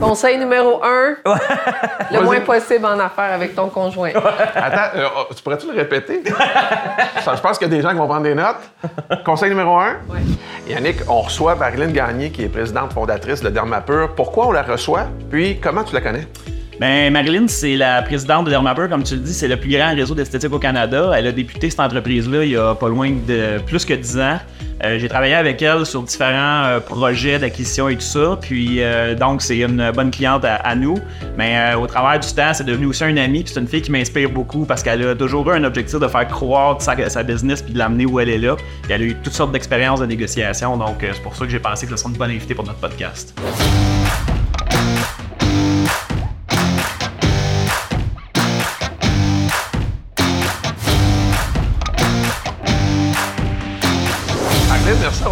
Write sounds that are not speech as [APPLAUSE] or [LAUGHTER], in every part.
Conseil numéro un, [LAUGHS] le moins possible en affaires avec ton conjoint. Attends, euh, oh, tu pourrais-tu le répéter? [LAUGHS] Ça, Je pense qu'il y a des gens qui vont prendre des notes. Conseil numéro un. Ouais. Yannick, on reçoit Marilyn Gagné, qui est présidente fondatrice de Dermapur. Pourquoi on la reçoit? Puis, comment tu la connais? Ben, Marilyn, c'est la présidente de Dermapur, comme tu le dis, c'est le plus grand réseau d'esthétique au Canada. Elle a débuté cette entreprise-là il y a pas loin de plus que 10 ans. Euh, j'ai travaillé avec elle sur différents euh, projets d'acquisition et tout ça. Puis euh, donc c'est une bonne cliente à, nous. Mais au travers du temps, c'est devenu aussi un ami. Puis c'est une fille qui m'inspire beaucoup parce qu'elle a toujours eu un objectif de faire croître sa, business puis de l'amener où elle est là. Puis elle a eu toutes sortes d'expériences de négociation. Donc c'est pour ça que j'ai pensé que ce serait une bonne invitée pour notre podcast.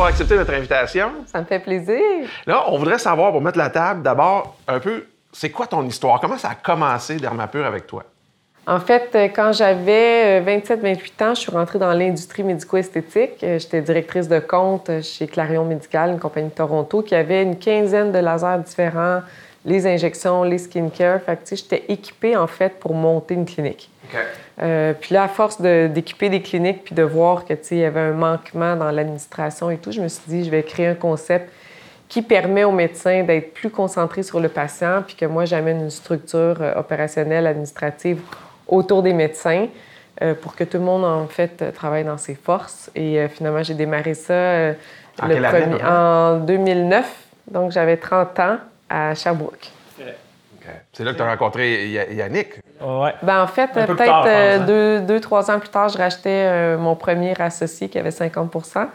D'avoir accepté notre invitation. Ça me fait plaisir. Là, on voudrait savoir, pour mettre la table, d'abord, un peu, c'est quoi ton histoire? Comment ça a commencé Dermapur avec toi? En fait, euh, quand j'avais 27-28 ans, je suis rentrée dans l'industrie médico-esthétique. Euh, J'étais directrice de compte chez Clarion Médical, une compagnie de Toronto, qui avait une quinzaine de lasers différents, les injections, les skincare. Fait que, j'étais équipée, en fait, pour monter une clinique. Euh, puis là, à force de- d'équiper des cliniques puis de voir que, tu sais, il y avait un manquement dans l'administration et tout, je me suis dit, je vais créer un concept qui permet aux médecins d'être plus concentrés sur le patient puis que moi, j'amène une structure euh, opérationnelle, administrative autour des médecins euh, pour que tout le monde, en fait, travaille dans ses forces. Et euh, finalement, j'ai démarré ça euh, En le année, premier- près? en 2009. Donc, j'avais 30 ans à Sherbrooke. C'est là que tu as rencontré Ya- Yannick. Ouais. Ben, en fait, peu peut-être euh, hein? deux, deux, trois ans plus tard, je rachetais euh, mon premier associé qui avait 50%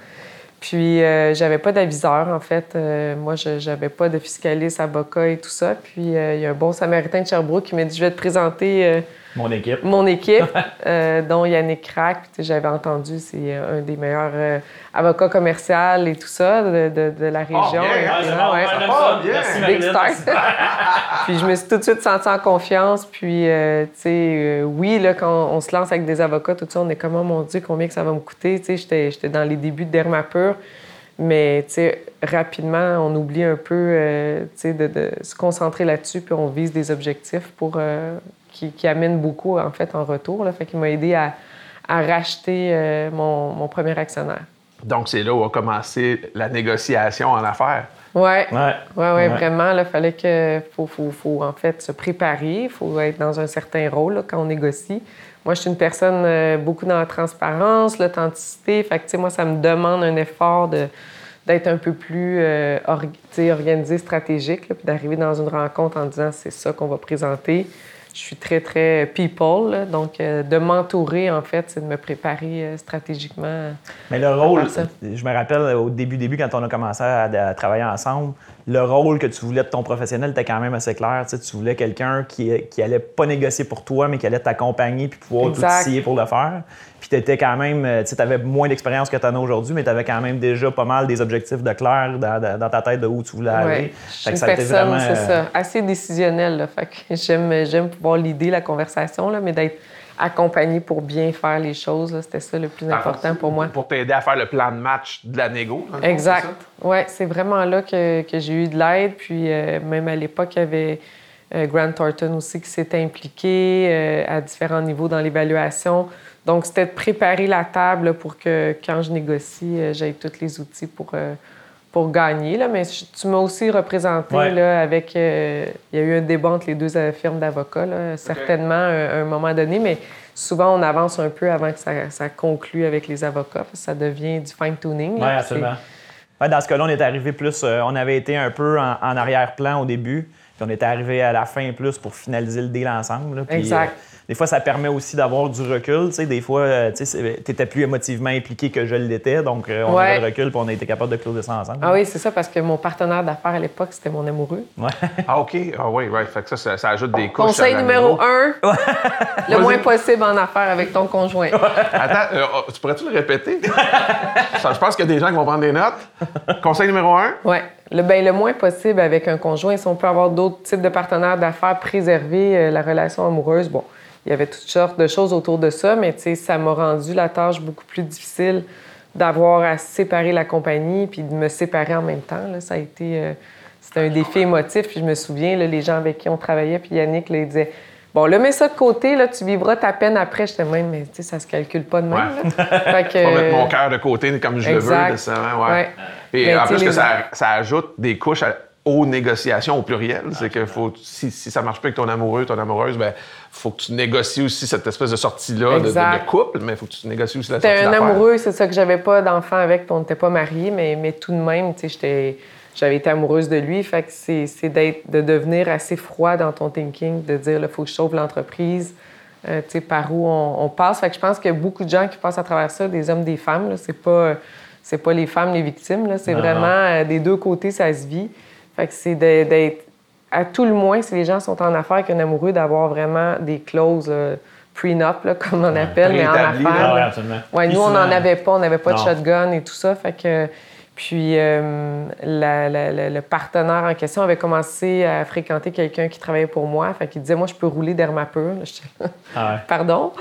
Puis, euh, j'avais pas d'aviseur, en fait. Euh, moi, je j'avais pas de fiscaliste, avocat et tout ça. Puis, euh, il y a un bon samaritain de Sherbrooke qui m'a dit Je vais te présenter euh, Mon équipe. mon équipe, [LAUGHS] euh, dont Yannick Crack. J'avais entendu, c'est euh, un des meilleurs euh, avocats commerciaux et tout ça de, de- de la région. bien, Et hein, puis, c'est là, bon, ouais. ça part bien. Merci, Big star. [LAUGHS] puis je me suis tout de suite sentie en confiance. Puis, euh, tu sais, euh, oui, là, quand on se lance avec des avocats, tout ça, on est comme, oh mon Dieu, combien que ça va me coûter? Tu sais, j'étais- j'étais dans les débuts de Dermapur. Mais, tu sais, rapidement, on oublie un peu, euh, tu sais, de, de se concentrer là-dessus. Puis on vise des objectifs pour, euh, qui, qui amènent beaucoup, en fait, en retour. Là. Fait qu'il m'a aidé à, à racheter euh, mon, mon premier actionnaire. Donc, c'est là où a commencé la négociation en affaires. Ouais. Ouais. Oui, ouais, Ouais. vraiment. Il fallait que faut, faut, faut, en fait se préparer. Il faut être dans un certain rôle là, quand on négocie. Moi, je suis une personne euh, beaucoup dans la transparence, l'authenticité. Fait que, tu sais, moi, ça me demande un effort de d'être un peu plus euh, or- organisé, stratégique, là, puis d'arriver dans une rencontre en disant c'est ça qu'on va présenter. Je suis très, très people. là. donc, euh, de m'entourer, en fait, c'est de me préparer euh, stratégiquement. Mais le rôle, ça. je me rappelle au début, début, quand on a commencé à, à travailler ensemble, le rôle que tu voulais de ton professionnel était quand même assez clair. Tu, sais, tu voulais quelqu'un qui, qui allait pas négocier pour toi, mais qui allait t'accompagner puis pouvoir tout pour le faire. Puis tu étais quand même, euh, tu avais moins d'expérience que tu en as aujourd'hui, mais tu avais quand même déjà pas mal des objectifs de clair dans, dans- dans ta tête de où tu voulais aller. Ouais. Je suis que ça a été personne, vraiment, c'est euh, ça, assez décisionnelle. Là. Fait que j'aime, j'aime pouvoir l'idée, la conversation, là, mais d'être accompagnée pour bien faire les choses, là, c'était ça le plus important pour moi. Pour t'aider à faire le plan de match de la négo. Exact. Oui, c'est vraiment là que, que j'ai eu de l'aide. Puis euh, même à l'époque, il y avait euh, Grant Thornton aussi qui s'était impliqué euh, à différents niveaux dans l'évaluation. Donc, c'était de préparer la table pour que quand je négocie, euh, j'aie tous les outils pour, euh, pour gagner. Là. Mais tu m'as aussi représenté Ouais. là, avec... euh, il y a eu un débat entre les deux firmes d'avocats, certainement à un, moment donné, mais souvent, on avance un peu avant que ça, ça conclue avec les avocats. parce que ça devient du fine-tuning. Oui, absolument. Ouais, dans ce cas-là, on est arrivé plus. euh, on avait été un peu en, en arrière-plan au début, puis on est arrivé à la fin plus pour finaliser le deal ensemble. là. Puis, Exact. euh, des fois, ça permet aussi d'avoir du recul. tu sais. Des fois, euh, tu étais plus émotivement impliqué que je l'étais, donc euh, on Ouais. avait le recul puis on a été capable de closer ça ensemble. Ah oui, c'est ça, parce que mon partenaire d'affaires à l'époque, c'était mon amoureux. Ouais. [LAUGHS] Ah, OK. Ah, oui, right. Fait que ça, ça, ça ajoute des couches. Conseil numéro un, le moins possible en affaires avec ton conjoint. Attends, euh, oh, tu pourrais-tu le répéter? [LAUGHS] Ça, Je pense qu'il y a des gens qui vont prendre des notes. Conseil numéro un? Oui. Le, ben, le moins possible avec un conjoint. Si on peut avoir d'autres types de partenaires d'affaires, préserver euh, la relation amoureuse. Bon, il y avait toutes sortes de choses autour de ça, mais ça m'a rendu la tâche beaucoup plus difficile d'avoir à séparer la compagnie puis de me séparer en même temps. là. Ça a été. euh, c'était un défi émotif. Puis je me souviens, les gens avec qui on travaillait, puis Yannick, là, il disait Bon, là, mets ça de côté, là, tu vivras ta peine après. J'étais même, mais tu sais, ça se calcule pas de même. Ouais. [LAUGHS] fait que, mettre mon cœur de côté comme je le veux, nécessairement. Ouais. Et en plus, que ça, ça, ajoute des couches aux négociations au pluriel. c'est que faut, si, si, ça marche pas avec ton amoureux, ton amoureuse, ben faut que tu négocies aussi cette espèce de sortie-là de, couple, mais il faut que tu négocies aussi la sortie un amoureux, c'est ça que j'avais pas d'enfant avec, puis on n'était pas mariés, mais, mais tout de même, tu sais, j'étais j'avais été amoureuse de lui. Fait que c'est de devenir assez froid dans ton thinking, de dire, il faut que je sauve l'entreprise, euh, tu sais, par où on, passe. Fait que je pense qu'il y a beaucoup de gens qui passent à travers ça, des hommes, des femmes. C'est pas, c'est pas les femmes les victimes. C'est vraiment euh, des deux côtés, ça se vit. Fait que c'est d'être, à tout le moins, si les gens sont en affaires qu'un amoureux, d'avoir vraiment des clauses prenup, comme on appelle, mais en affaires. Ouais, nous, on n'en avait pas. On n'avait pas de shotgun et tout ça. Fait que puis euh, le partenaire en question avait commencé à fréquenter quelqu'un qui travaillait pour moi. Fait qu'il disait Moi, je peux rouler Dermapur. Ah [LAUGHS] Pardon?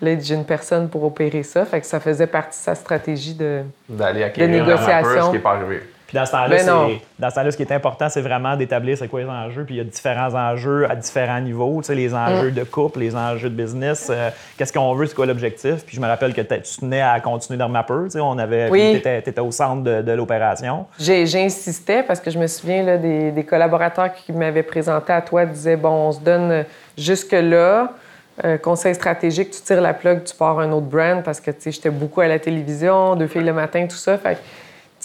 Là, j'ai une personne pour opérer ça. Fait que ça faisait partie de sa stratégie de, D'aller de négociation. ce qui n'est pas arrivé. Puis dans ce temps-là, ben ce ce qui est important, c'est vraiment d'établir c'est quoi les enjeux. Puis il y a différents enjeux à différents niveaux. Tu sais, les enjeux mm. de couple, les enjeux de business. Euh, qu'est-ce qu'on veut, c'est quoi l'objectif. Puis je me rappelle que tu tenais à continuer dans ma peur. Tu sais, on avait, oui. tu étais, au centre de, l'opération. J'insistais parce que je me souviens là, des, collaborateurs qui m'avaient présenté à toi disaient bon, on se donne jusque-là. Euh, conseil stratégique, tu tires la plug, tu pars un autre brand parce que tu sais, j'étais beaucoup à la télévision, deux filles le matin, tout ça. Fait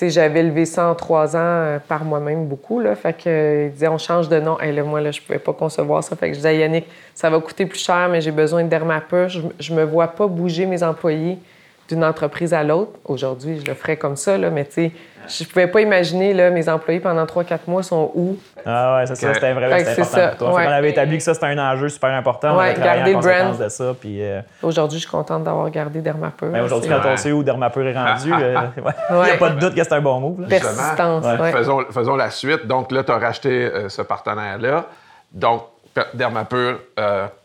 j'avais levé ça en trois ans euh, par moi-même beaucoup. Là. Fait que, euh, il disait, on change de nom. Et moi, là, je pouvais pas concevoir ça. Fait que je disais Yannick, ça va coûter plus cher, mais j'ai besoin de dermapur. Je, je me vois pas bouger mes employés d'une entreprise à l'autre. Aujourd'hui, je le ferais comme ça, là, mais tu sais, je pouvais pas imaginer, là, mes employés pendant 3-4 mois sont où. Ah ouais, c'est ça, c'était vraiment important ça. pour toi. On avait établi que ça, c'était un enjeu super important. Ouais, on garder le brand. de ça. Puis, euh, Aujourd'hui, je suis contente d'avoir gardé Dermapur. Ben, aujourd'hui, quand on sait où Dermapur est rendu, [LAUGHS] euh, il n'y a pas de doute que c'est un bon move. Persistance, faisons, faisons, la suite. Donc là, tu as racheté euh, ce partenaire-là. Donc, Dermapur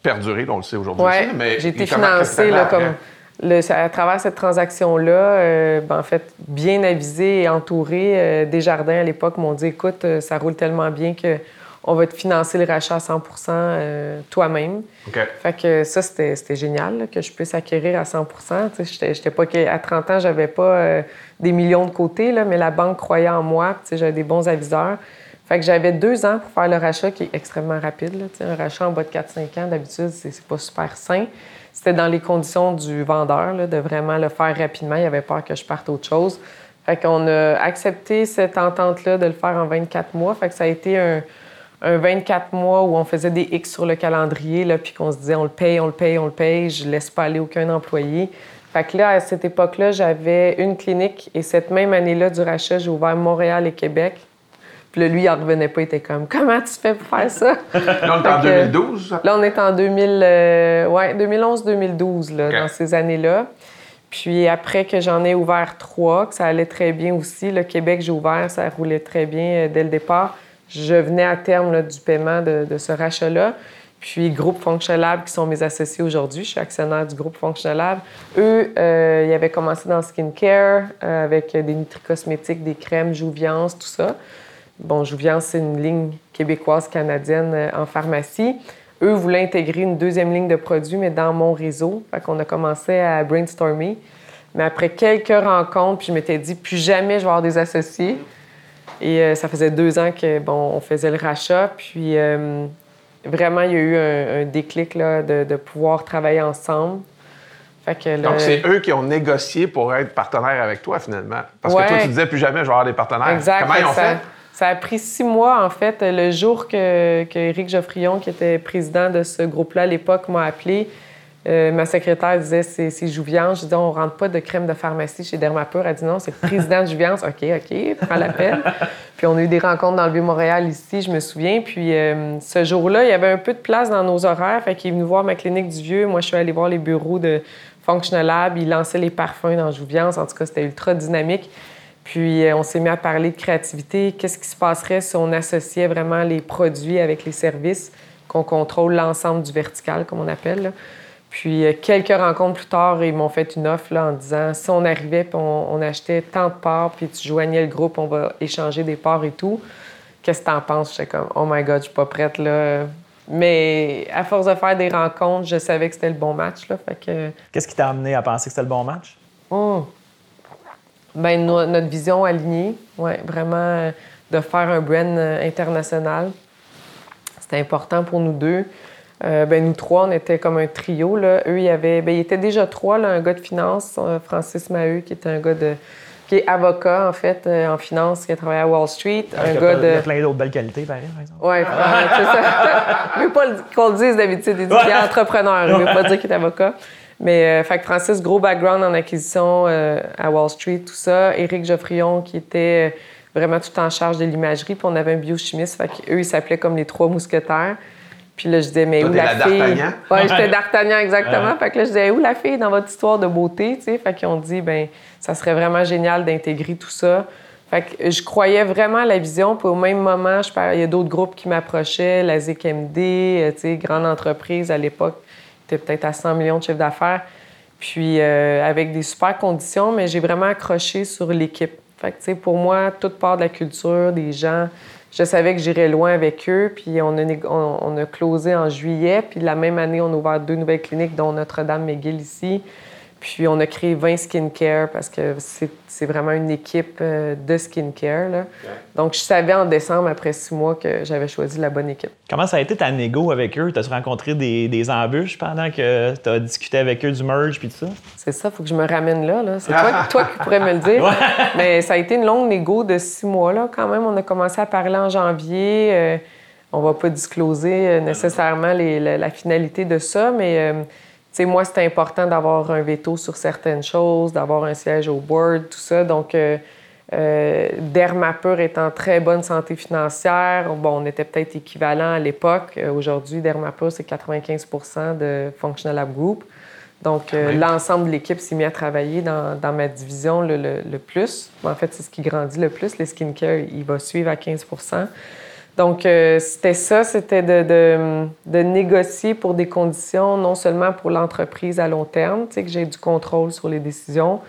perduré, on le sait aujourd'hui. J'ai été financé là, comme à travers cette transaction-là, euh, ben, en fait, bien avisé et entouré, euh, Desjardins à l'époque m'ont dit écoute, euh, ça roule tellement bien que on va te financer le rachat à 100% toi-même. Fait que ça, c'était génial que je puisse acquérir à 100 j'étais pas À 30 ans, j'avais pas des millions de côté, là, mais la banque croyait en moi. J'avais des bons aviseurs. Fait que j'avais deux ans pour faire le rachat, qui est extrêmement rapide. Là, un rachat en bas de 4-5 ans, d'habitude, c'est pas super sain c'était dans les conditions du vendeur, de vraiment le faire rapidement. Il avait peur que je parte autre chose. Fait qu'on a accepté cette entente-là de le faire en 24 mois. Fait que ça a été un, 24 mois où on faisait des X sur le calendrier, puis qu'on se disait on le paye, on le paye, on le paye, je laisse pas aller aucun employé. Fait que là, à cette époque-là, j'avais une clinique et cette même année-là du rachat, j'ai ouvert Montréal et Québec. Puis là, lui, il en revenait pas, il était comme Comment tu fais pour faire ça? [LAUGHS] là, on est en 2012? Là, on est en 2000, euh, ouais, 2011-2012, dans ces années-là. Puis après que j'en ai ouvert trois, que ça allait très bien aussi, le Québec, j'ai ouvert, ça roulait très bien euh, dès le départ. Je venais à terme du paiement de, ce rachat-là. Puis Groupe Functional qui sont mes associés aujourd'hui, je suis actionnaire du groupe Functional Eux, euh, ils avaient commencé dans le skincare avec des nutri-cosmétiques, des crèmes, Jouviance, tout ça. Bon, Jouviance, c'est une ligne québécoise canadienne euh, en pharmacie. Eux voulaient intégrer une deuxième ligne de produits, mais dans mon réseau. Fait qu'on a commencé à brainstormer. Mais après quelques rencontres, puis je m'étais dit, plus jamais je vais avoir des associés. Et euh, ça faisait deux ans que bon, on faisait le rachat. Puis euh, vraiment, il y a eu un, déclic là, de, pouvoir travailler ensemble. Fait que Donc, c'est eux qui ont négocié pour être partenaires avec toi, finalement. Parce que toi, tu disais plus jamais je vais avoir des partenaires. Exact. Comment ils ont fait? Ça a pris six mois, en fait. Le jour que, que Éric Geoffrion, qui était président de ce groupe-là à l'époque, m'a appelé, euh, ma secrétaire disait c'est Jouviance. Je disais on rentre pas de crème de pharmacie chez Dermapur. Elle dit non, c'est le président de Jouviance. OK, OK, prends l'appel. [LAUGHS] puis on a eu des rencontres dans le Vieux-Montréal ici, je me souviens. Puis euh, ce jour-là, il y avait un peu de place dans nos horaires. Fait qu'il est venu voir ma clinique du Vieux. Moi, je suis allée voir les bureaux de Functional Lab. Il lançait les parfums dans Jouviance. En tout cas, c'était ultra dynamique. Puis euh, on s'est mis à parler de créativité. Qu'est-ce qui se passerait si on associait vraiment les produits avec les services, qu'on contrôle l'ensemble du vertical, comme on appelle. Puis euh, quelques rencontres plus tard, ils m'ont fait une offre là, en disant si on arrivait et on, achetait tant de parts, puis tu joignais le groupe, on va échanger des parts et tout. qu'est-ce que t'en penses? J'étais comme, oh my God, je suis pas prête, là. Mais à force de faire des rencontres, je savais que c'était le bon match, là. Fait que... Qu'est-ce qui t'a amené à penser que c'était le bon match? Oh. Ben, notre vision alignée, ouais, vraiment de faire un brand euh, international. C'était important pour nous deux. Euh, ben, nous trois, on était comme un trio. Là. Eux, il y avait, ben, ils étaient déjà trois, là, un gars de finance, euh, Francis Maheu, qui était un gars de, qui est avocat, en fait, en finance, qui a travaillé à Wall Street. un gars de... Il y a plein d'autres belles qualités, par exemple. Oui, c'est ça. [LAUGHS] je ne veux pas qu'on le dise d'habitude. Il est entrepreneur. Je ne veux pas dire qu'il est avocat. Mais euh, fait que Francis, gros background en acquisition euh, à Wall Street, tout ça. Éric Geoffrion, qui était euh, vraiment tout en charge de l'imagerie. Puis on avait un biochimiste. Fait qu'eux, ils s'appelaient comme les trois mousquetaires. Puis là, je disais, mais où la, fille? D'Artagnan? Oui, j'étais d'Artagnan, exactement. Fait que là, je disais, où la fille dans votre histoire de beauté? Tu sais? Fait qu'ils ont dit, ben ça serait vraiment génial d'intégrer tout ça. Fait que je croyais vraiment à la vision. Puis au même moment, je il y a d'autres groupes qui m'approchaient, la ZKMD, tu sais, grande entreprise à l'époque peut-être à 100 millions de chiffre d'affaires. Puis euh, avec des super conditions, mais j'ai vraiment accroché sur l'équipe. Fait que, pour moi, toute part de la culture, des gens, je savais que j'irais loin avec eux. Puis on a, on, a closé en juillet. Puis la même année, on a ouvert deux nouvelles cliniques, dont Notre-Dame-McGill ici. Puis on a créé 20 skincare parce que c'est vraiment une équipe euh, de skincare. Là. Donc je savais en décembre, après six mois, que j'avais choisi la bonne équipe. Comment ça a été ta négo avec eux? T'as-tu rencontré des, des, embûches pendant que tu as discuté avec eux du merge puis tout ça? C'est ça, il faut que je me ramène là. là. C'est [LAUGHS] toi, toi, qui pourrais me le dire. Mais ça a été une longue négo de six mois. Là, quand même, on a commencé à parler en janvier. Euh, on va pas discloser euh, nécessairement la, finalité de ça, mais sais, moi, c'était important d'avoir un veto sur certaines choses, d'avoir un siège au board, tout ça. Donc, euh, euh, Dermapur est en très bonne santé financière. Bon, on était peut-être équivalent à l'époque. Euh, aujourd'hui, Dermapur, c'est 95% de Functional Lab Group. Donc, euh, l'ensemble de l'équipe s'est mis à travailler dans, ma division le, le, plus. En fait, c'est ce qui grandit le plus. Le skincare, il va suivre à 15 donc, euh, c'était ça, c'était de, négocier pour des conditions, non seulement pour l'entreprise à long terme, que j'ai du contrôle sur les décisions,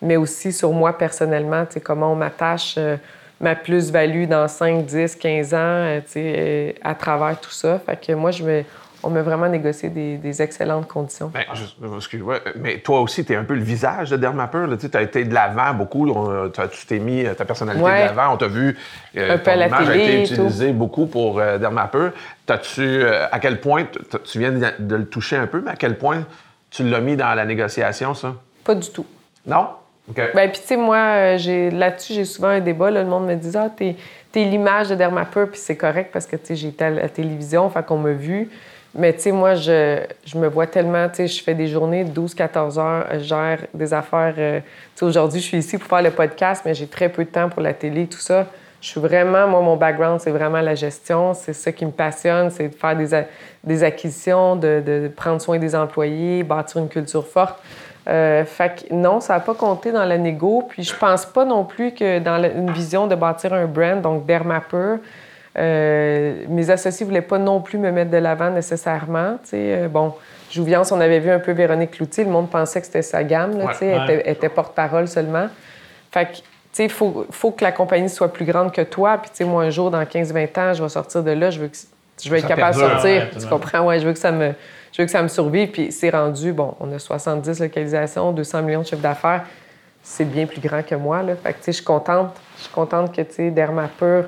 mais aussi sur moi personnellement, comment on m'attache euh, ma plus-value dans 5, 10, 15 ans, euh, sais, à travers tout ça. Fait que moi, je me, on m'a vraiment négocié des, excellentes conditions. Ben, excuse-moi, mais toi aussi, tu es un peu le visage de Dermapur. Tu as été de l'avant beaucoup. tu t'es mis ta personnalité de l'avant. On t'a vu. Euh, un peu la image télé a été utilisée beaucoup pour euh, Dermapur. T'as-tu, euh, à quel point, tu viens de le toucher un peu, mais à quel point tu l'as mis dans la négociation, ça? Pas du tout. Non? Ben, puis, tu sais, moi, euh, là-dessus, j'ai souvent un débat. le monde me dit Ah, t'es, es, l'image de Dermapur, puis c'est correct parce que, tu sais, j'ai été à la télévision, fait qu'on m'a vu. Mais tu sais, moi, je, je, me vois tellement, tu sais, je fais des journées de 12-14 heures, je gère des affaires. Euh, tu sais, aujourd'hui, je suis ici pour faire le podcast, mais j'ai très peu de temps pour la télé, tout ça. Je suis vraiment, moi, mon background, c'est vraiment la gestion. C'est ça qui me passionne, c'est de faire des, des acquisitions, de, de, prendre soin des employés, bâtir une culture forte. Euh, fait que non, ça n'a pas compté dans la négo. Puis je pense pas non plus que dans une vision de bâtir un brand, donc Dermapur, euh, mes associés ne voulaient pas non plus me mettre de l'avant nécessairement. Euh, bon, Jouviance, on avait vu un peu Véronique Cloutier, le monde pensait que c'était sa gamme, là, elle était, porte-parole seulement. Fait que, il faut, faut, que la compagnie soit plus grande que toi. Puis, moi, un jour, dans 15-20 ans, je vais sortir de là, je veux, que, je veux être capable de sortir. tu comprends? Ouais, je veux que ça me, je veux que ça me survive. Puis, c'est rendu, bon, on a 70 localisations, 200 millions de chiffre d'affaires. C'est bien plus grand que moi, là. Fait que, je suis contente. Je suis contente que, tu sais, Dermapur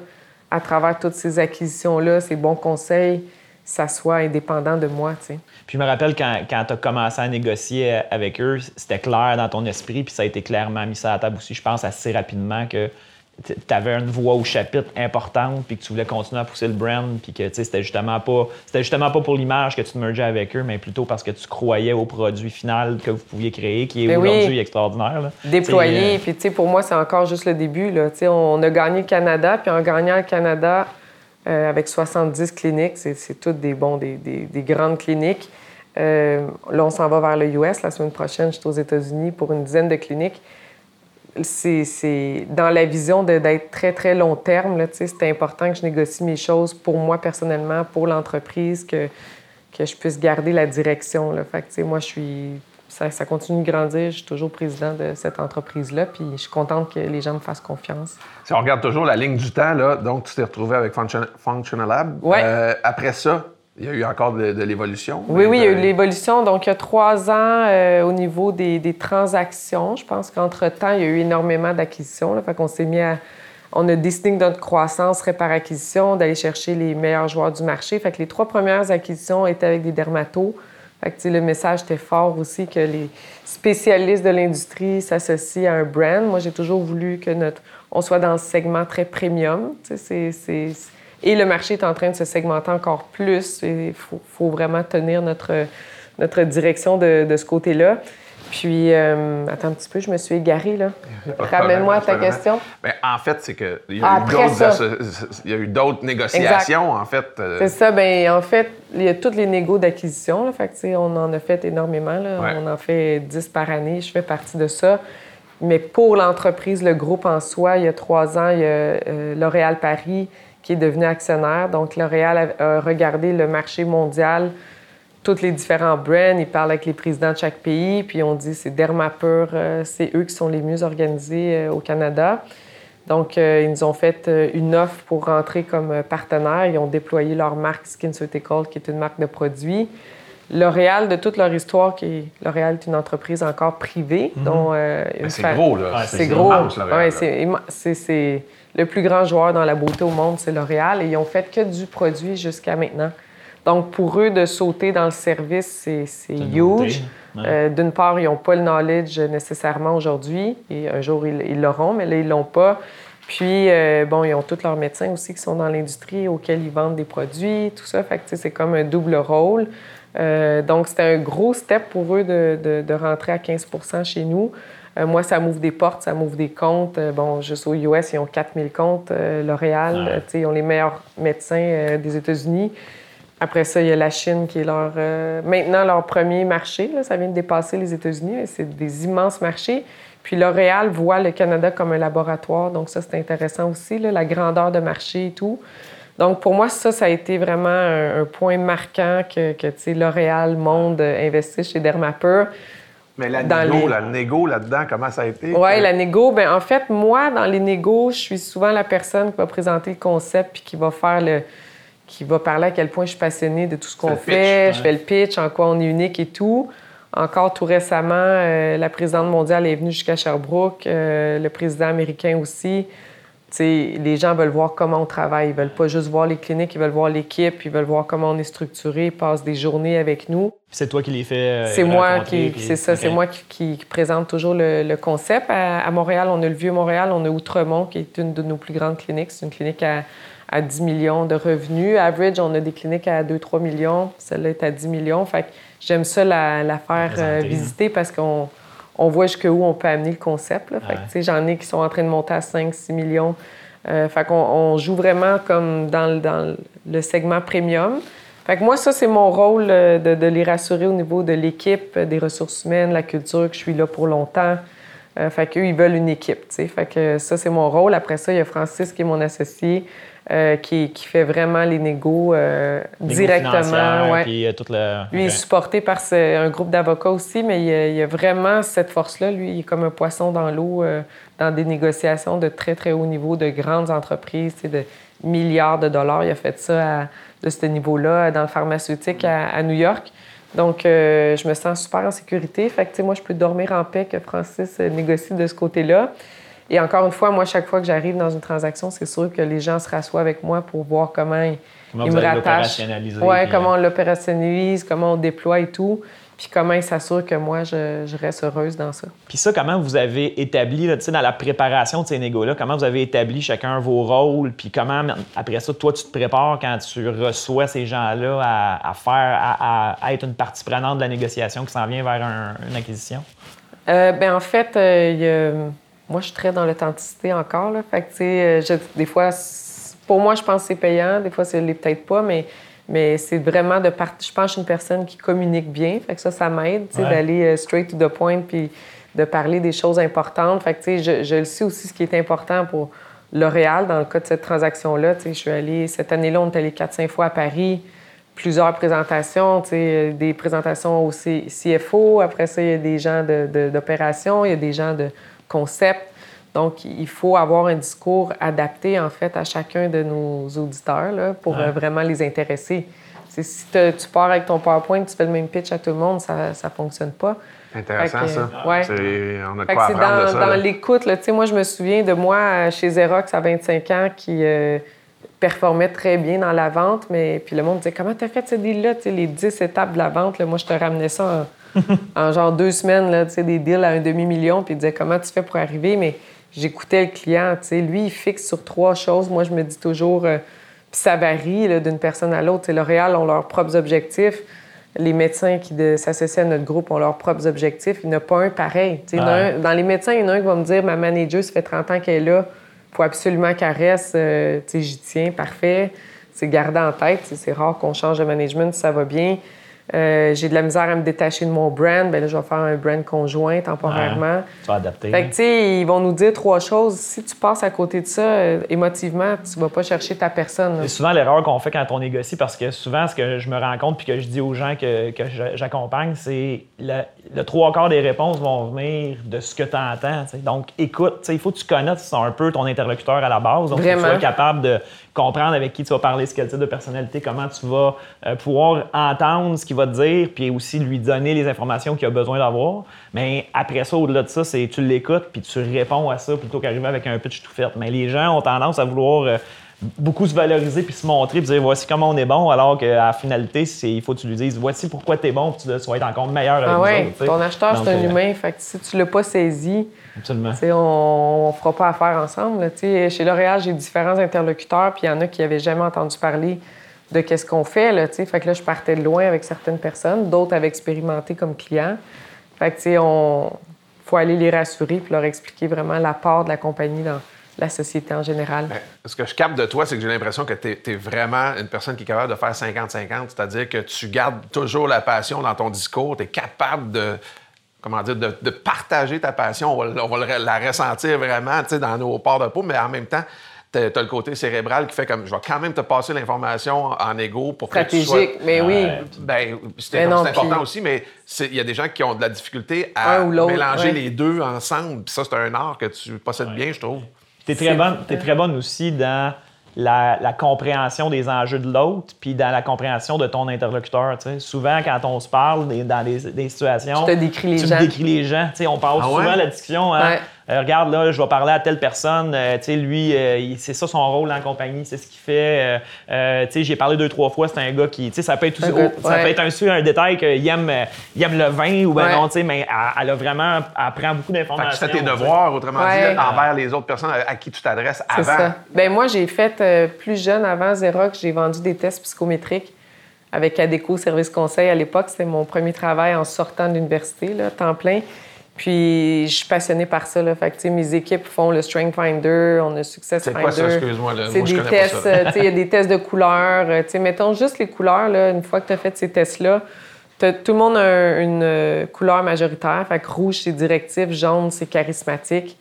à travers toutes ces acquisitions-là, ces bons conseils, ça soit indépendant de moi. Tu sais. Puis je me rappelle quand, quand tu as commencé à négocier avec eux, c'était clair dans ton esprit, puis ça a été clairement mis sur la table aussi, je pense, assez rapidement que tu avais une voix au chapitre importante, puis que tu voulais continuer à pousser le brand, puis que c'était justement pas c'était justement pas pour l'image que tu te mergeais avec eux, mais plutôt parce que tu croyais au produit final que vous pouviez créer, qui est ben aujourd'hui extraordinaire. Là. Déployer, euh, puis tu sais, pour moi, c'est encore juste le début. Là. On a gagné le Canada, puis en gagnant le Canada euh, avec 70 cliniques, c'est toutes des, bons, des, des, grandes cliniques. Euh, là, on s'en va vers le US. La semaine prochaine, je suis aux États-Unis pour une dizaine de cliniques c'est dans la vision d'être très, très long terme. C'est important que je négocie mes choses pour moi personnellement, pour l'entreprise, que, que je puisse garder la direction. Là. Fait que, moi, je suis ça, continue de grandir. Je suis toujours président de cette entreprise-là, puis je suis contente que les gens me fassent confiance. Si on regarde toujours la ligne du temps, là, donc tu t'es retrouvé avec Functional Lab. Ouais. Euh, après ça, il y a eu encore de, l'évolution. Oui, oui, il y a eu de l'évolution. Donc, il y a trois ans, euh, au niveau des, transactions, je pense qu'entre-temps, il y a eu énormément d'acquisitions. Fait qu'on s'est mis à... On a décidé que notre croissance serait par acquisition, d'aller chercher les meilleurs joueurs du marché. Fait que les trois premières acquisitions étaient avec des dermatos. Fait que, le message était fort aussi que les spécialistes de l'industrie s'associent à un brand. Moi, j'ai toujours voulu que notre, on soit dans ce segment très premium. C'est, Et le marché est en train de se segmenter encore plus. Il faut, vraiment tenir notre, notre direction de, de ce côté-là. Puis, euh, attends un petit peu, je me suis égarée, là. Ramène-moi à ta question. Bien, en fait, c'est qu'il y, y, a eu d'autres négociations, en fait. Euh. C'est ça. Bien, en fait, il y a toutes les négos d'acquisition. Fait que, on en a fait énormément. Là. On en fait 10 par année. Je fais partie de ça. Mais pour l'entreprise, le groupe en soi, il y a trois ans, il y a euh, L'Oréal Paris qui est devenu actionnaire. Donc, L'Oréal a regardé le marché mondial tous les différents brands, ils parlent avec les présidents de chaque pays, puis on dit c'est Dermapur, euh, c'est eux qui sont les mieux organisés euh, au Canada. Donc, euh, ils nous ont fait une offre pour rentrer comme partenaire. Ils ont déployé leur marque SkinCeutical, qui est une marque de produits. L'Oréal, de toute leur histoire, qui est... L'Oréal est une entreprise encore privée. Mhm. c'est gros, là. c'est gros. c'est le plus grand joueur dans la beauté au monde, c'est L'Oréal. Et ils ont fait que du produit jusqu'à maintenant. Donc, pour eux, de sauter dans le service, c'est huge. Euh, d'une part, ils n'ont pas le knowledge nécessairement aujourd'hui. Et un jour, ils l'auront, mais là, ils ne l'ont pas. Puis, euh, bon, ils ont tous leurs médecins aussi qui sont dans l'industrie auxquels ils vendent des produits, tout ça. Fait que, c'est comme un double rôle. Euh, donc, c'était un gros step pour eux de, de, rentrer à 15 chez nous. Moi, ça m'ouvre des portes, ça m'ouvre des comptes. bon, juste aux US, ils ont 4000 comptes. L'Oréal, ils ont les meilleurs médecins des États-Unis. Après ça, il y a la Chine qui est leur, euh, maintenant leur premier marché. Ça vient de dépasser les États-Unis. C'est des immenses marchés. Puis L'Oréal voit le Canada comme un laboratoire. Donc ça, c'est intéressant aussi, la grandeur de marché et tout. Donc pour moi, ça, ça a été vraiment un, point marquant que, que L'Oréal, Monde euh, investisse chez Dermapur. Mais la négo, la négo là-dedans, comment ça a été? Oui, la négo, bien, en fait, moi, dans les négos, je suis souvent la personne qui va présenter le concept puis qui va faire le, qui va parler à quel point je suis passionnée de tout ce qu'on fait. Je fais le pitch, en quoi on est unique et tout. Encore tout récemment, euh, la présidente mondiale est venue jusqu'à Sherbrooke, euh, le président américain aussi. Les gens veulent voir comment on travaille. Ils veulent pas juste voir les cliniques, ils veulent voir l'équipe, ils veulent voir comment on est structuré, ils passent des journées avec nous. C'est toi qui les fais. Euh, c'est moi qui, c'est ça, c'est moi qui, présente toujours le, concept. À, à, Montréal, on a le Vieux Montréal, on a Outremont qui est une de nos plus grandes cliniques. C'est une clinique à à 10 millions de revenus. Average, on a des cliniques à 2-3 millions. Celle-là est à 10 millions. Fait que j'aime ça la, faire euh, visiter parce qu'on on voit jusqu'où on peut amener le concept. Là. Fait j'en ai qui sont en train de monter à 5-6 millions. Euh, fait qu'on on joue vraiment comme dans le, dans le segment premium. Fait que moi, ça, c'est mon rôle euh, de, de, les rassurer au niveau de l'équipe, des ressources humaines, la culture, que je suis là pour longtemps. fait qu'eux, ils veulent une équipe, tu Fait que ça, c'est mon rôle. Après ça, il y a Francis qui est mon associé, euh, qui, qui, fait vraiment les négos euh, directement. Ouais. Puis, euh, toute la... Lui, il est supporté par un groupe d'avocats aussi, mais il y, a, vraiment cette force-là. Lui, il est comme un poisson dans l'eau dans des négociations de très, très haut niveau, de grandes entreprises, de milliards de dollars. Il a fait ça de ce niveau-là dans le pharmaceutique à, New York. Donc, je me sens super en sécurité. Fait que, moi, je peux dormir en paix que Francis négocie de ce côté-là. Et encore une fois, moi, chaque fois que j'arrive dans une transaction, c'est sûr que les gens se rassoient avec moi pour voir comment ils, me rattachent. Oui, comment on l'opérationnalise, comment on déploie et tout. Puis comment ils s'assurent que moi, je, reste heureuse dans ça. Puis ça, comment vous avez établi, là, dans la préparation de ces négos-là, comment vous avez établi chacun vos rôles, puis comment, après ça, toi, tu te prépares quand tu reçois ces gens-là à, faire, à, être une partie prenante de la négociation qui s'en vient vers une acquisition? Euh, ben en fait, euh, il y a moi, je suis très dans l'authenticité encore. Là. Fait que, tu sais, euh, des fois, pour moi, je pense que c'est payant. Des fois, ce l'est peut-être pas, mais, mais c'est vraiment de partir. Je pense que je suis une personne qui communique bien. Fait que ça, ça m'aide, tu sais, d'aller euh, straight to the point puis de parler des choses importantes. Fait que, tu sais, je, je le sais aussi ce qui est important pour L'Oréal, dans le cas de cette transaction-là. Tu sais, je suis allée, cette année-là, on est allé 4-5 fois à Paris plusieurs présentations, des présentations au CFO, après ça, il y a des gens d'opération, de, il y a des gens de concept. Donc, il faut avoir un discours adapté, en fait, à chacun de nos auditeurs là, pour vraiment les intéresser. si tu pars avec ton PowerPoint, tu fais le même pitch à tout le monde, ça ne fonctionne pas. Intéressant, ça. Ouais. On a quoi apprendre dans, Dans l'écoute, moi, je me souviens de moi chez Xerox à 25 ans qui euh, performait très bien dans la vente, mais puis le monde disait Comment tu as fait ce deal-là Les 10 étapes de la vente, moi, je te ramenais ça en, [LAUGHS] genre deux semaines, là, des deals à un demi-million, puis il disait Comment tu fais pour arriver? Mais j'écoutais le client. Lui, il fixe sur trois choses. Moi, je me dis toujours, euh, puis ça varie d'une personne à l'autre. L'Oréal ont leurs propres objectifs. Les médecins qui s'associent à notre groupe ont leurs propres objectifs. Il n'y en a pas un pareil. dans les médecins, il y en a un qui va me dire Ma manager, ça fait 30 ans qu'elle est là. Il faut absolument qu'elle reste. Euh, j'y tiens, parfait. C'est garder en tête. C'est rare qu'on change de management si ça va bien. Euh, j'ai de la misère à me détacher de mon brand, bien là, je vais faire un brand conjoint temporairement. tu vas adapter. Fait que, tu sais, ils vont nous dire trois choses. Si tu passes à côté de ça, euh, émotivement, tu vas pas chercher ta personne. C'est souvent l'erreur qu'on fait quand on négocie parce que souvent, ce que je me rends compte puis que je dis aux gens que, que j'accompagne, c'est le, le, trois quarts des réponses vont venir de ce que tu entends. Donc, écoute, il faut que tu connaisses un peu ton interlocuteur à la base. Donc, Vraiment. tu sois capable de comprendre avec qui tu vas parler, ce quel type de personnalité, comment tu vas euh, pouvoir entendre ce qu'il va te dire, puis aussi lui donner les informations qu'il a besoin d'avoir. Mais après ça, au-delà de ça, c'est tu l'écoutes, puis tu réponds à ça plutôt qu'arriver avec un pitch tout fait. Mais les gens ont tendance à vouloir euh, beaucoup se valoriser puis se montrer puis dire voici comment on est bon alors qu'à la finalité il faut que tu lui dises voici pourquoi tu es bon puis tu dois être encore meilleur avec ah ouais, ton acheteur c'est un euh, humain fait que si tu l'as pas saisi Absolument. on, ne fera pas affaire ensemble chez L'Oréal j'ai différents interlocuteurs puis il y en a qui n'avaient jamais entendu parler de qu'est-ce qu'on fait là fait que là je partais de loin avec certaines personnes d'autres avaient expérimenté comme clients. Fait que on faut aller les rassurer puis leur expliquer vraiment l'apport de la compagnie dans la société en général. Ce que je capte de toi, c'est que j'ai l'impression que tu es, vraiment une personne qui est capable de faire 50-50, c'est-à-dire que tu gardes toujours la passion dans ton discours, tu es capable de comment dire, de, partager ta passion. On va, la ressentir vraiment dans nos ports de peau, mais en même temps, tu as, le côté cérébral qui fait comme je vais quand même te passer l'information en égo pour que tu sois... mais oui. Ben, c'est important aussi, mais il y a des gens qui ont de la difficulté à mélanger les deux ensemble. Puis ça, c'est un art que tu possèdes bien, je trouve. Tu es, très bonne, es très bonne aussi dans la, compréhension des enjeux de l'autre, puis dans la compréhension de ton interlocuteur. Souvent, quand on se parle dans des, situations, tu te décris les gens. décris les gens. on parle ah souvent la discussion. Hein? Euh, regarde, là, je vais parler à telle personne. Euh, tu sais, lui, euh, c'est ça son rôle en compagnie, c'est ce qu'il fait. tu sais, j'ai parlé deux, trois fois, c'est un gars qui, tu sais, ça peut être, aussi, ça peut être un, un détail qu'il aime, il aime le vin ou ben non, tu sais, mais elle, a vraiment, elle prend beaucoup d'informations. Tu fais tes devoirs, autrement dit, envers les autres personnes à, qui tu t'adresses avant. Ça. Ben moi, j'ai fait plus jeune, avant Xerox, j'ai vendu des tests psychométriques avec Adeco Service Conseil à l'époque. C'était mon premier travail en sortant de l'université, temps plein. Puis je suis passionnée par ça. Là. Fait que, mes équipes font le Strength Finder, on a Success Finder. C'est quoi ça, excuse-moi? C'est des tests, euh, il y a des tests de couleurs. Euh, mettons juste les couleurs, là, une fois que tu as fait ces tests-là, tout le monde a une euh, couleur majoritaire. Fait que rouge, c'est directif, jaune, c'est charismatique.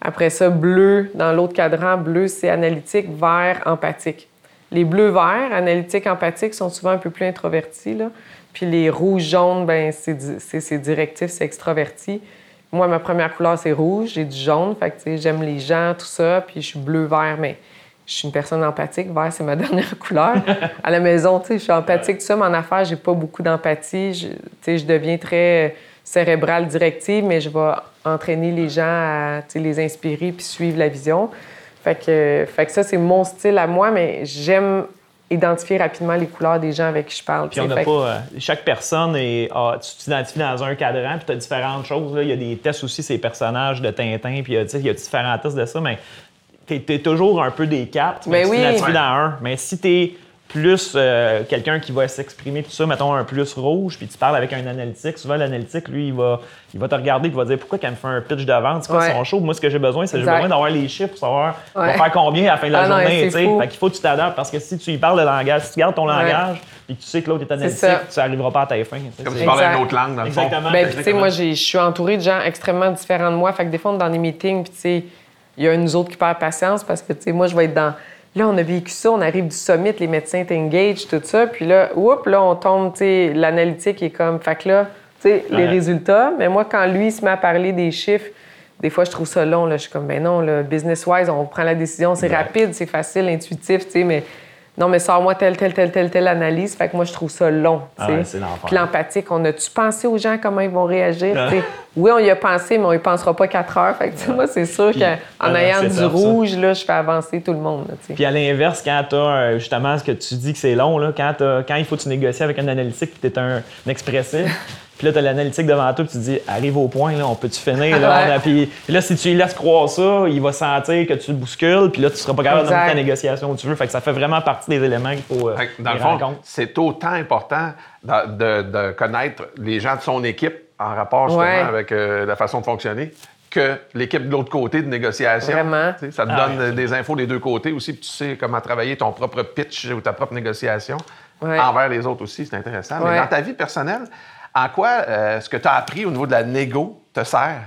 Après ça, bleu, dans l'autre cadran, bleu, c'est analytique, vert, empathique. Les bleus-verts, analytiques, empathiques, sont souvent un peu plus introvertis. Là. Puis les rouges-jaunes, ben c'est directif, c'est extraverti. Moi, ma première couleur, c'est rouge. J'ai du jaune. Fait que, j'aime les gens, tout ça. Puis je suis bleu-vert, mais je suis une personne empathique. Vert, c'est ma [LAUGHS] dernière couleur. à la maison, tu sais, je suis empathique, tout ça. Mais en affaires, j'ai pas beaucoup d'empathie. Tu sais, je deviens très cérébrale directive, mais je vais entraîner les gens à les inspirer puis suivre la vision. Fait que, fait que ça, c'est mon style à moi, mais j'aime identifier rapidement les couleurs des gens avec qui je parle. Puis on pas, euh, chaque personne est, tu t'identifies dans un cadran, puis tu as différentes choses. Là. Il y a des tests aussi, ces personnages de Tintin, puis il y a différents tests de ça, mais tu es, toujours un peu des quatre, mais, ben tu t'identifies dans un. Mais si tu es plus euh, quelqu'un qui va s'exprimer tout ça, mettons un plus rouge, puis tu parles avec un analytique. Souvent, l'analytique, lui, il va, il va te regarder et va dire pourquoi quand me fait un pitch de vente, c'est quoi son show? Moi, ce que j'ai besoin, c'est j'ai besoin d'avoir les chiffres pour savoir va faire combien à la fin de la ah journée. fait qu'il faut que tu t'adaptes parce que si tu lui parles de langage, si tu gardes ton langage et que tu sais que l'autre est analytique, tu n'arriveras pas à ta fin. Comme si tu parlais une autre langue, dans le Exactement. Ben, tu sais, moi, je suis entouré de gens extrêmement différents de moi. Fait que des fois, dans des meetings, puis tu sais, il y a une autre qui perd patience parce que, tu sais, moi, je vais être dans Là, on a vécu ça, on arrive du summit, les médecins t'engagent, tout ça. Puis là, oups, là, on tombe, tu sais, l'analytique est comme. Fait que là, tu sais, les résultats. Mais moi, quand lui se met à parler des chiffres, des fois, je trouve ça long. Là. Je suis comme, ben non, business-wise, on prend la décision, c'est rapide, c'est facile, intuitif, tu sais, mais non, mais sors-moi telle, telle, telle, telle, telle analyse. Fait que moi, je trouve ça long. Ah Puis l'empathique, on a-tu pensé aux gens comment ils vont réagir? Oui, on y a pensé, mais on y pensera pas quatre heures. Fait que moi, c'est sûr qu'en ayant du rouge, là, je fais avancer tout le monde. puis à l'inverse, quand tu as justement ce que tu dis que c'est long, là, quand, quand il faut que tu négocies avec un analytique et tu es un, un expressif, Puis là, tu as l'analytique devant toi, puis tu te dis, arrive au point, là, on peut-tu finir? Là, puis, là, si tu lui laisses croire ça, il va sentir que tu le bouscules, puis là, tu seras pas capable de faire ta négociation où tu veux. Fait que ça fait vraiment partie des éléments qu'il faut. Euh, dans le fond, c'est autant important de, connaître les gens de son équipe en rapport justement avec euh, la façon de fonctionner que l'équipe de l'autre côté de négociation. Vraiment. Ça te ah donne des infos des deux côtés aussi, puis tu sais comment travailler ton propre pitch ou ta propre négociation envers les autres aussi. C'est intéressant. Mais dans ta vie personnelle, en quoi euh, ce que tu as appris au niveau de la négo te sert?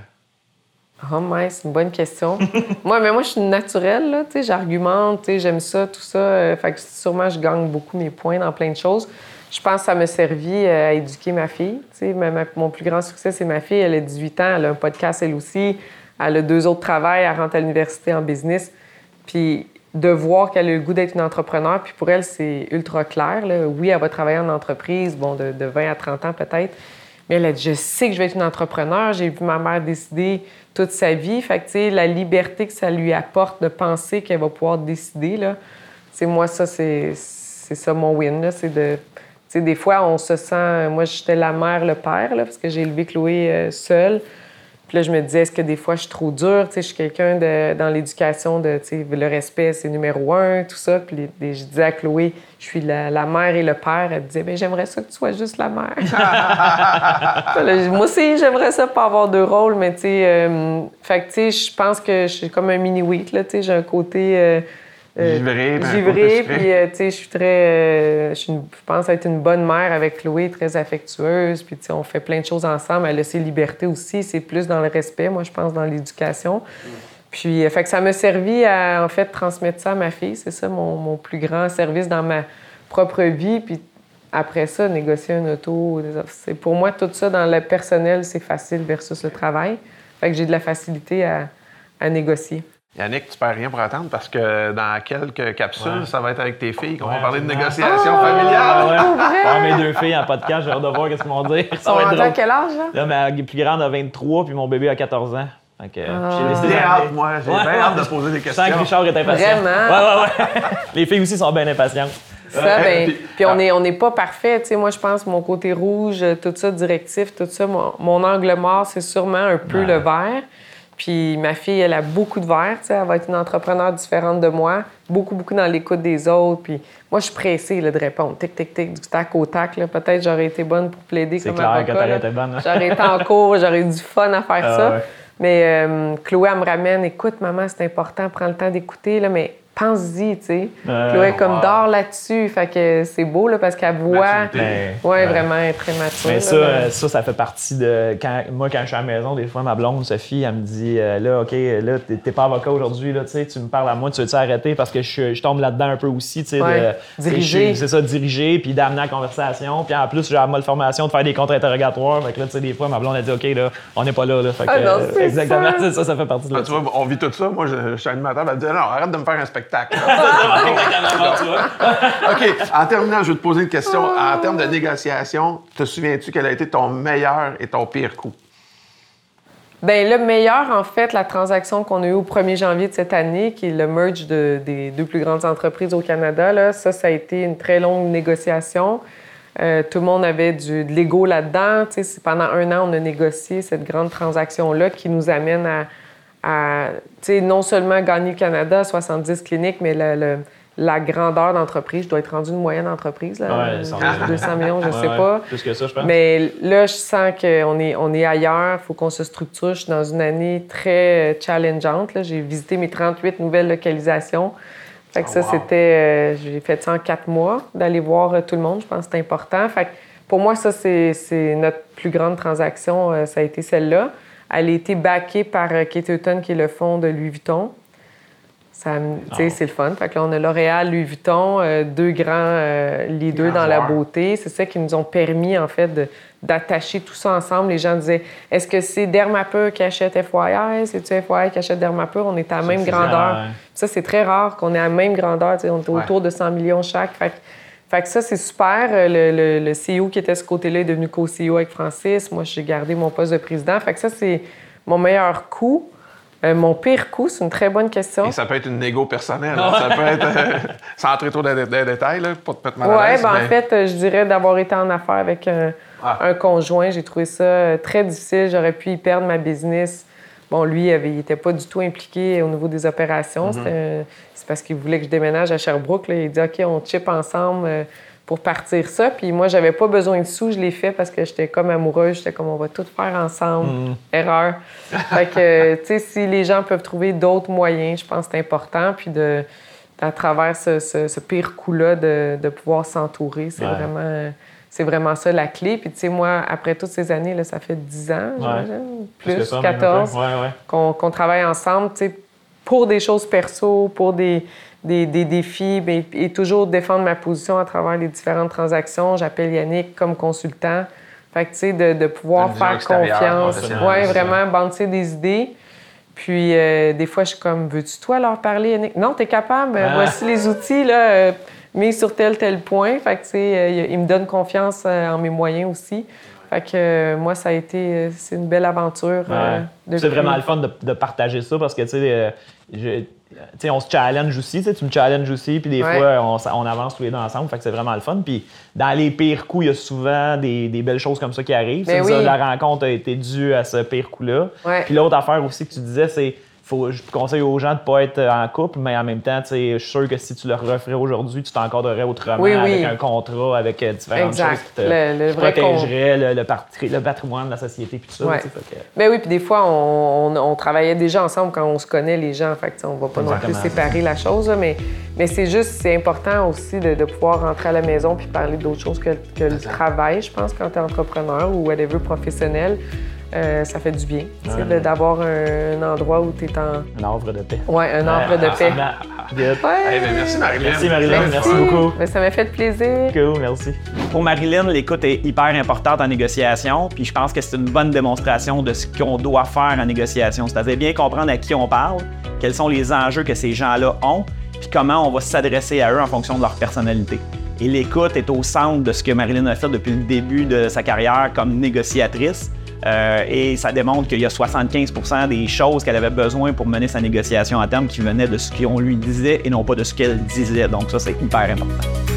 Oh, mais c'est une bonne question. [LAUGHS] moi, mais moi, je suis naturelle, là, j'argumente, j'aime ça, tout ça. Euh, fait que sûrement, je gagne beaucoup mes points dans plein de choses. Je pense que ça m'a servi euh, à éduquer ma fille. mon plus grand succès, c'est ma fille. Elle a 18 ans, elle a un podcast, elle aussi. Elle a deux autres travails, elle rentre à l'université en business. Puis de voir qu'elle a le goût d'être une entrepreneur. Puis pour elle, c'est ultra clair. Oui, elle va travailler en entreprise, bon, de, 20 à 30 ans peut-être. Mais elle a dit, je sais que je vais être une entrepreneur. J'ai vu ma mère décider toute sa vie. Fait que, tu sais, la liberté que ça lui apporte de penser qu'elle va pouvoir décider, là, c'est moi, ça, c'est, ça mon win. C'est de... Tu sais, des fois, on se sent... Moi, j'étais la mère, le père, là, parce que j'ai élevé Chloé euh, seule. Puis là, je me disais, est-ce que des fois, je suis trop dure? Tu sais, je suis quelqu'un dans l'éducation de, tu sais, le respect, c'est numéro un, tout ça. Puis je disais à Chloé, je suis la, mère et le père. Elle disait, bien, j'aimerais ça que tu sois juste la mère. [LAUGHS] moi aussi, j'aimerais ça pas avoir de rôle, mais tu sais, euh, fait que, tu sais, je pense que je suis comme un mini-wheat, là, tu sais, j'ai un côté... Euh, euh, puis euh, tu sais, je suis très. Euh, je, pense être une bonne mère avec Chloé, très affectueuse. Puis tu sais, on fait plein de choses ensemble. Elle a ses libertés aussi. C'est plus dans le respect, moi, je pense, dans l'éducation. Puis, fait que ça m'a servi à, en fait, transmettre ça à ma fille. C'est ça mon, mon, plus grand service dans ma propre vie. Puis après ça, négocier un auto. C'est, pour moi, tout ça dans le personnel, c'est facile versus le travail. Fait que j'ai de la facilité à, à négocier. Yannick, tu perds rien pour attendre parce que dans quelques capsules, ça va être avec tes filles qu'on va parler de négociation ah, familiale. Ah, mes deux filles en podcast, j'ai hâte de voir ce qu'ils vont dire. Ça va être à quel âge? Là, ma plus grande a 23 puis mon bébé a 14 ans. Donc, ah. J'ai bien hâte, moi. J'ai bien hâte de poser des questions. Sans que Richard est impatient. Vraiment? Ouais, ouais, ouais. [LAUGHS] Les filles aussi sont bien impatientes. Ça, ben, puis, on n'est on est pas parfait. Tu sais, moi, je pense mon côté rouge, tout ça, directif, tout ça, mon, mon angle mort, c'est sûrement un peu le vert. Puis ma fille, elle a beaucoup de verre, elle va être une entrepreneur différente de moi, beaucoup, beaucoup dans l'écoute des autres. Puis moi, je suis pressée de répondre, tic, tic, tic, du tac au tac. Peut-être j'aurais été bonne pour plaider comme clair avocat. Que été bonne. Hein. J'aurais été en [LAUGHS] cours, j'aurais eu du fun à faire ah ça. Mais euh, Chloé, elle me ramène, écoute, maman, c'est important, prends le temps d'écouter, mais pense-y, tu sais. Chloé comme dort là-dessus. Fait que c'est beau, là, parce qu'elle voit. Ouais, vraiment, très mature. Mais ça, ça, ça fait partie de. Quand, moi, quand je suis à la maison, des fois, ma blonde, Sophie, elle me dit euh, là, OK, là, t'es pas avocat aujourd'hui, là, tu sais, tu me parles à moi, tu veux-tu arrêter? Parce que je, je tombe là-dedans un peu aussi, tu sais. Ouais. Diriger. C'est ça, diriger, puis d'amener la conversation. Puis en plus, j'ai la formation de faire des contre-interrogatoires. Fait que là, tu sais, des fois, ma blonde, a dit OK, là, on n'est pas là, là. Fait ah non, [LAUGHS] exactement, ça. ça, ça fait partie de ah, tu vois, on vit tout ça. Moi, je, suis animateur, elle me dit non, arrête de me faire un spectacle [LAUGHS] [LAUGHS] OK. En terminant, je vais te poser une question. En termes de négociation, te souviens-tu quel a été ton meilleur et ton pire coup? Bien, le meilleur, en fait, la transaction qu'on a eue au 1er janvier de cette année, qui est le merge des deux plus grandes entreprises au Canada, là, ça, ça a été une très longue négociation. Euh, tout le monde avait du, de l'ego là-dedans. Pendant un an, on a négocié cette grande transaction-là qui nous amène à à non seulement gagner le Canada, 70 cliniques, mais la grandeur d'entreprise. Je dois être rendu une moyenne entreprise, là, 200 millions, je ne sais pas. Plus que ça, je pense. Mais là, je sens qu'on est, on est ailleurs, il faut qu'on se structure. Je suis dans une année très challengeante. J'ai visité mes 38 nouvelles localisations. Fait que ça, oh, c'était... Euh, j'ai fait ça en quatre mois, d'aller voir euh, tout le monde. Je pense que c'est important. Fait que pour moi, ça, c'est notre plus grande transaction. Euh, ça a été celle-là. Elle a été backée par euh, Kate Hutton, qui est le fonds de Louis Vuitton. Ça, ah. C'est le fun. Fait que là, on a L'Oréal, Louis Vuitton, euh, deux grands euh, leaders dans la beauté. C'est ça qui nous ont permis, en fait, d'attacher tout ça ensemble. Les gens disaient est-ce que c'est Dermapur qui achète FYI C'est-tu FYI qui achète Dermapur On est à la même grandeur. Ça, c'est très rare qu'on ait à la même grandeur. On est autour de 100 millions chaque. Fait, fait que ça, c'est super. Le, le, CEO qui était ce côté-là est devenu co-CEO avec Francis. Moi, j'ai gardé mon poste de président. Fait que ça, c'est mon meilleur coup. Euh, mon pire coup, c'est une très bonne question. Et ça peut être une négo personnelle. ça peut être. Euh, [LAUGHS] sans entrer trop dans les détails, là, pour te mettre mal à Oui, ben, en fait, euh, je dirais d'avoir été en affaires avec ah. un, conjoint. J'ai trouvé ça très difficile. J'aurais pu y perdre ma business. Bon, lui, il n'était pas du tout impliqué au niveau des opérations. Mm-hmm. C'est parce qu'il voulait que je déménage à Sherbrooke. Il dit OK, on chip ensemble pour partir ça. Puis moi, j'avais pas besoin de sous, je l'ai fait parce que j'étais comme amoureuse, j'étais comme on va tout faire ensemble. Mm. Erreur. [LAUGHS] fait que, tu sais, si les gens peuvent trouver d'autres moyens, je pense que c'est important. Puis de, à travers ce, pire coup-là, de, pouvoir s'entourer, c'est vraiment. C'est vraiment ça la clé. Puis, tu sais, moi, après toutes ces années, là, ça fait 10 ans, j'imagine, plus, 14, qu'on travaille ensemble, tu sais, pour des choses perso, pour des, des, défis ben, et toujours défendre ma position à travers les différentes transactions. J'appelle Yannick comme consultant. Fait que, tu sais, de, pouvoir faire confiance. Oui, vraiment, banter des idées. Puis, euh, des fois, je suis comme, veux-tu, toi, leur parler, Yannick? Non, tu es capable. Ah. Voici les outils, là, euh, mis sur tel, tel point. Fait que, tu sais, euh, il me donne confiance en mes moyens aussi. Fait que moi, ça a été, c'est une belle aventure. c'est vraiment le fun de, de, partager ça parce que, tu sais, on se challenge aussi, tu me challenges aussi, puis des fois, on, avance tous les deux ensemble, fait que c'est vraiment le fun. Puis dans les pires coups, il y a souvent des, belles choses comme ça qui arrivent. Ben la rencontre a été due à ce pire coup-là. Puis l'autre affaire aussi que tu disais, c'est je conseille aux gens de ne pas être en couple, mais en même temps, je suis sûr que si tu le referais aujourd'hui, tu t'encorderais autrement avec un contrat, avec euh, différentes choses qui te le, protégeraient le, patrimoine de la société. Puis tout ça, ben oui, puis des fois, on, travaillait déjà ensemble quand on se connaît, les gens. Fait on ne va pas non plus séparer la chose, mais, mais c'est juste, c'est important aussi de, pouvoir rentrer à la maison puis parler d'autres choses que, que le travail, je pense, quand tu es entrepreneur ou whatever professionnel. Euh, ça fait du bien d'avoir un, endroit où tu es en. Un havre de paix. Oui, un havre de paix. Ben, merci Marilyn. Merci Marilyn, merci, beaucoup. Ben, ça m'a fait plaisir. Cool, merci. Pour Marilyn, l'écoute est hyper importante en négociation, puis je pense que c'est une bonne démonstration de ce qu'on doit faire en négociation. C'est-à-dire bien comprendre à qui on parle, quels sont les enjeux que ces gens-là ont, puis comment on va s'adresser à eux en fonction de leur personnalité. Et l'écoute est au centre de ce que Marilyn a fait depuis le début de sa carrière comme négociatrice. Euh, et ça démontre qu'il y a 75% des choses qu'elle avait besoin pour mener sa négociation à terme qui venaient de ce qu'on lui disait et non pas de ce qu'elle disait. Donc ça, c'est hyper important.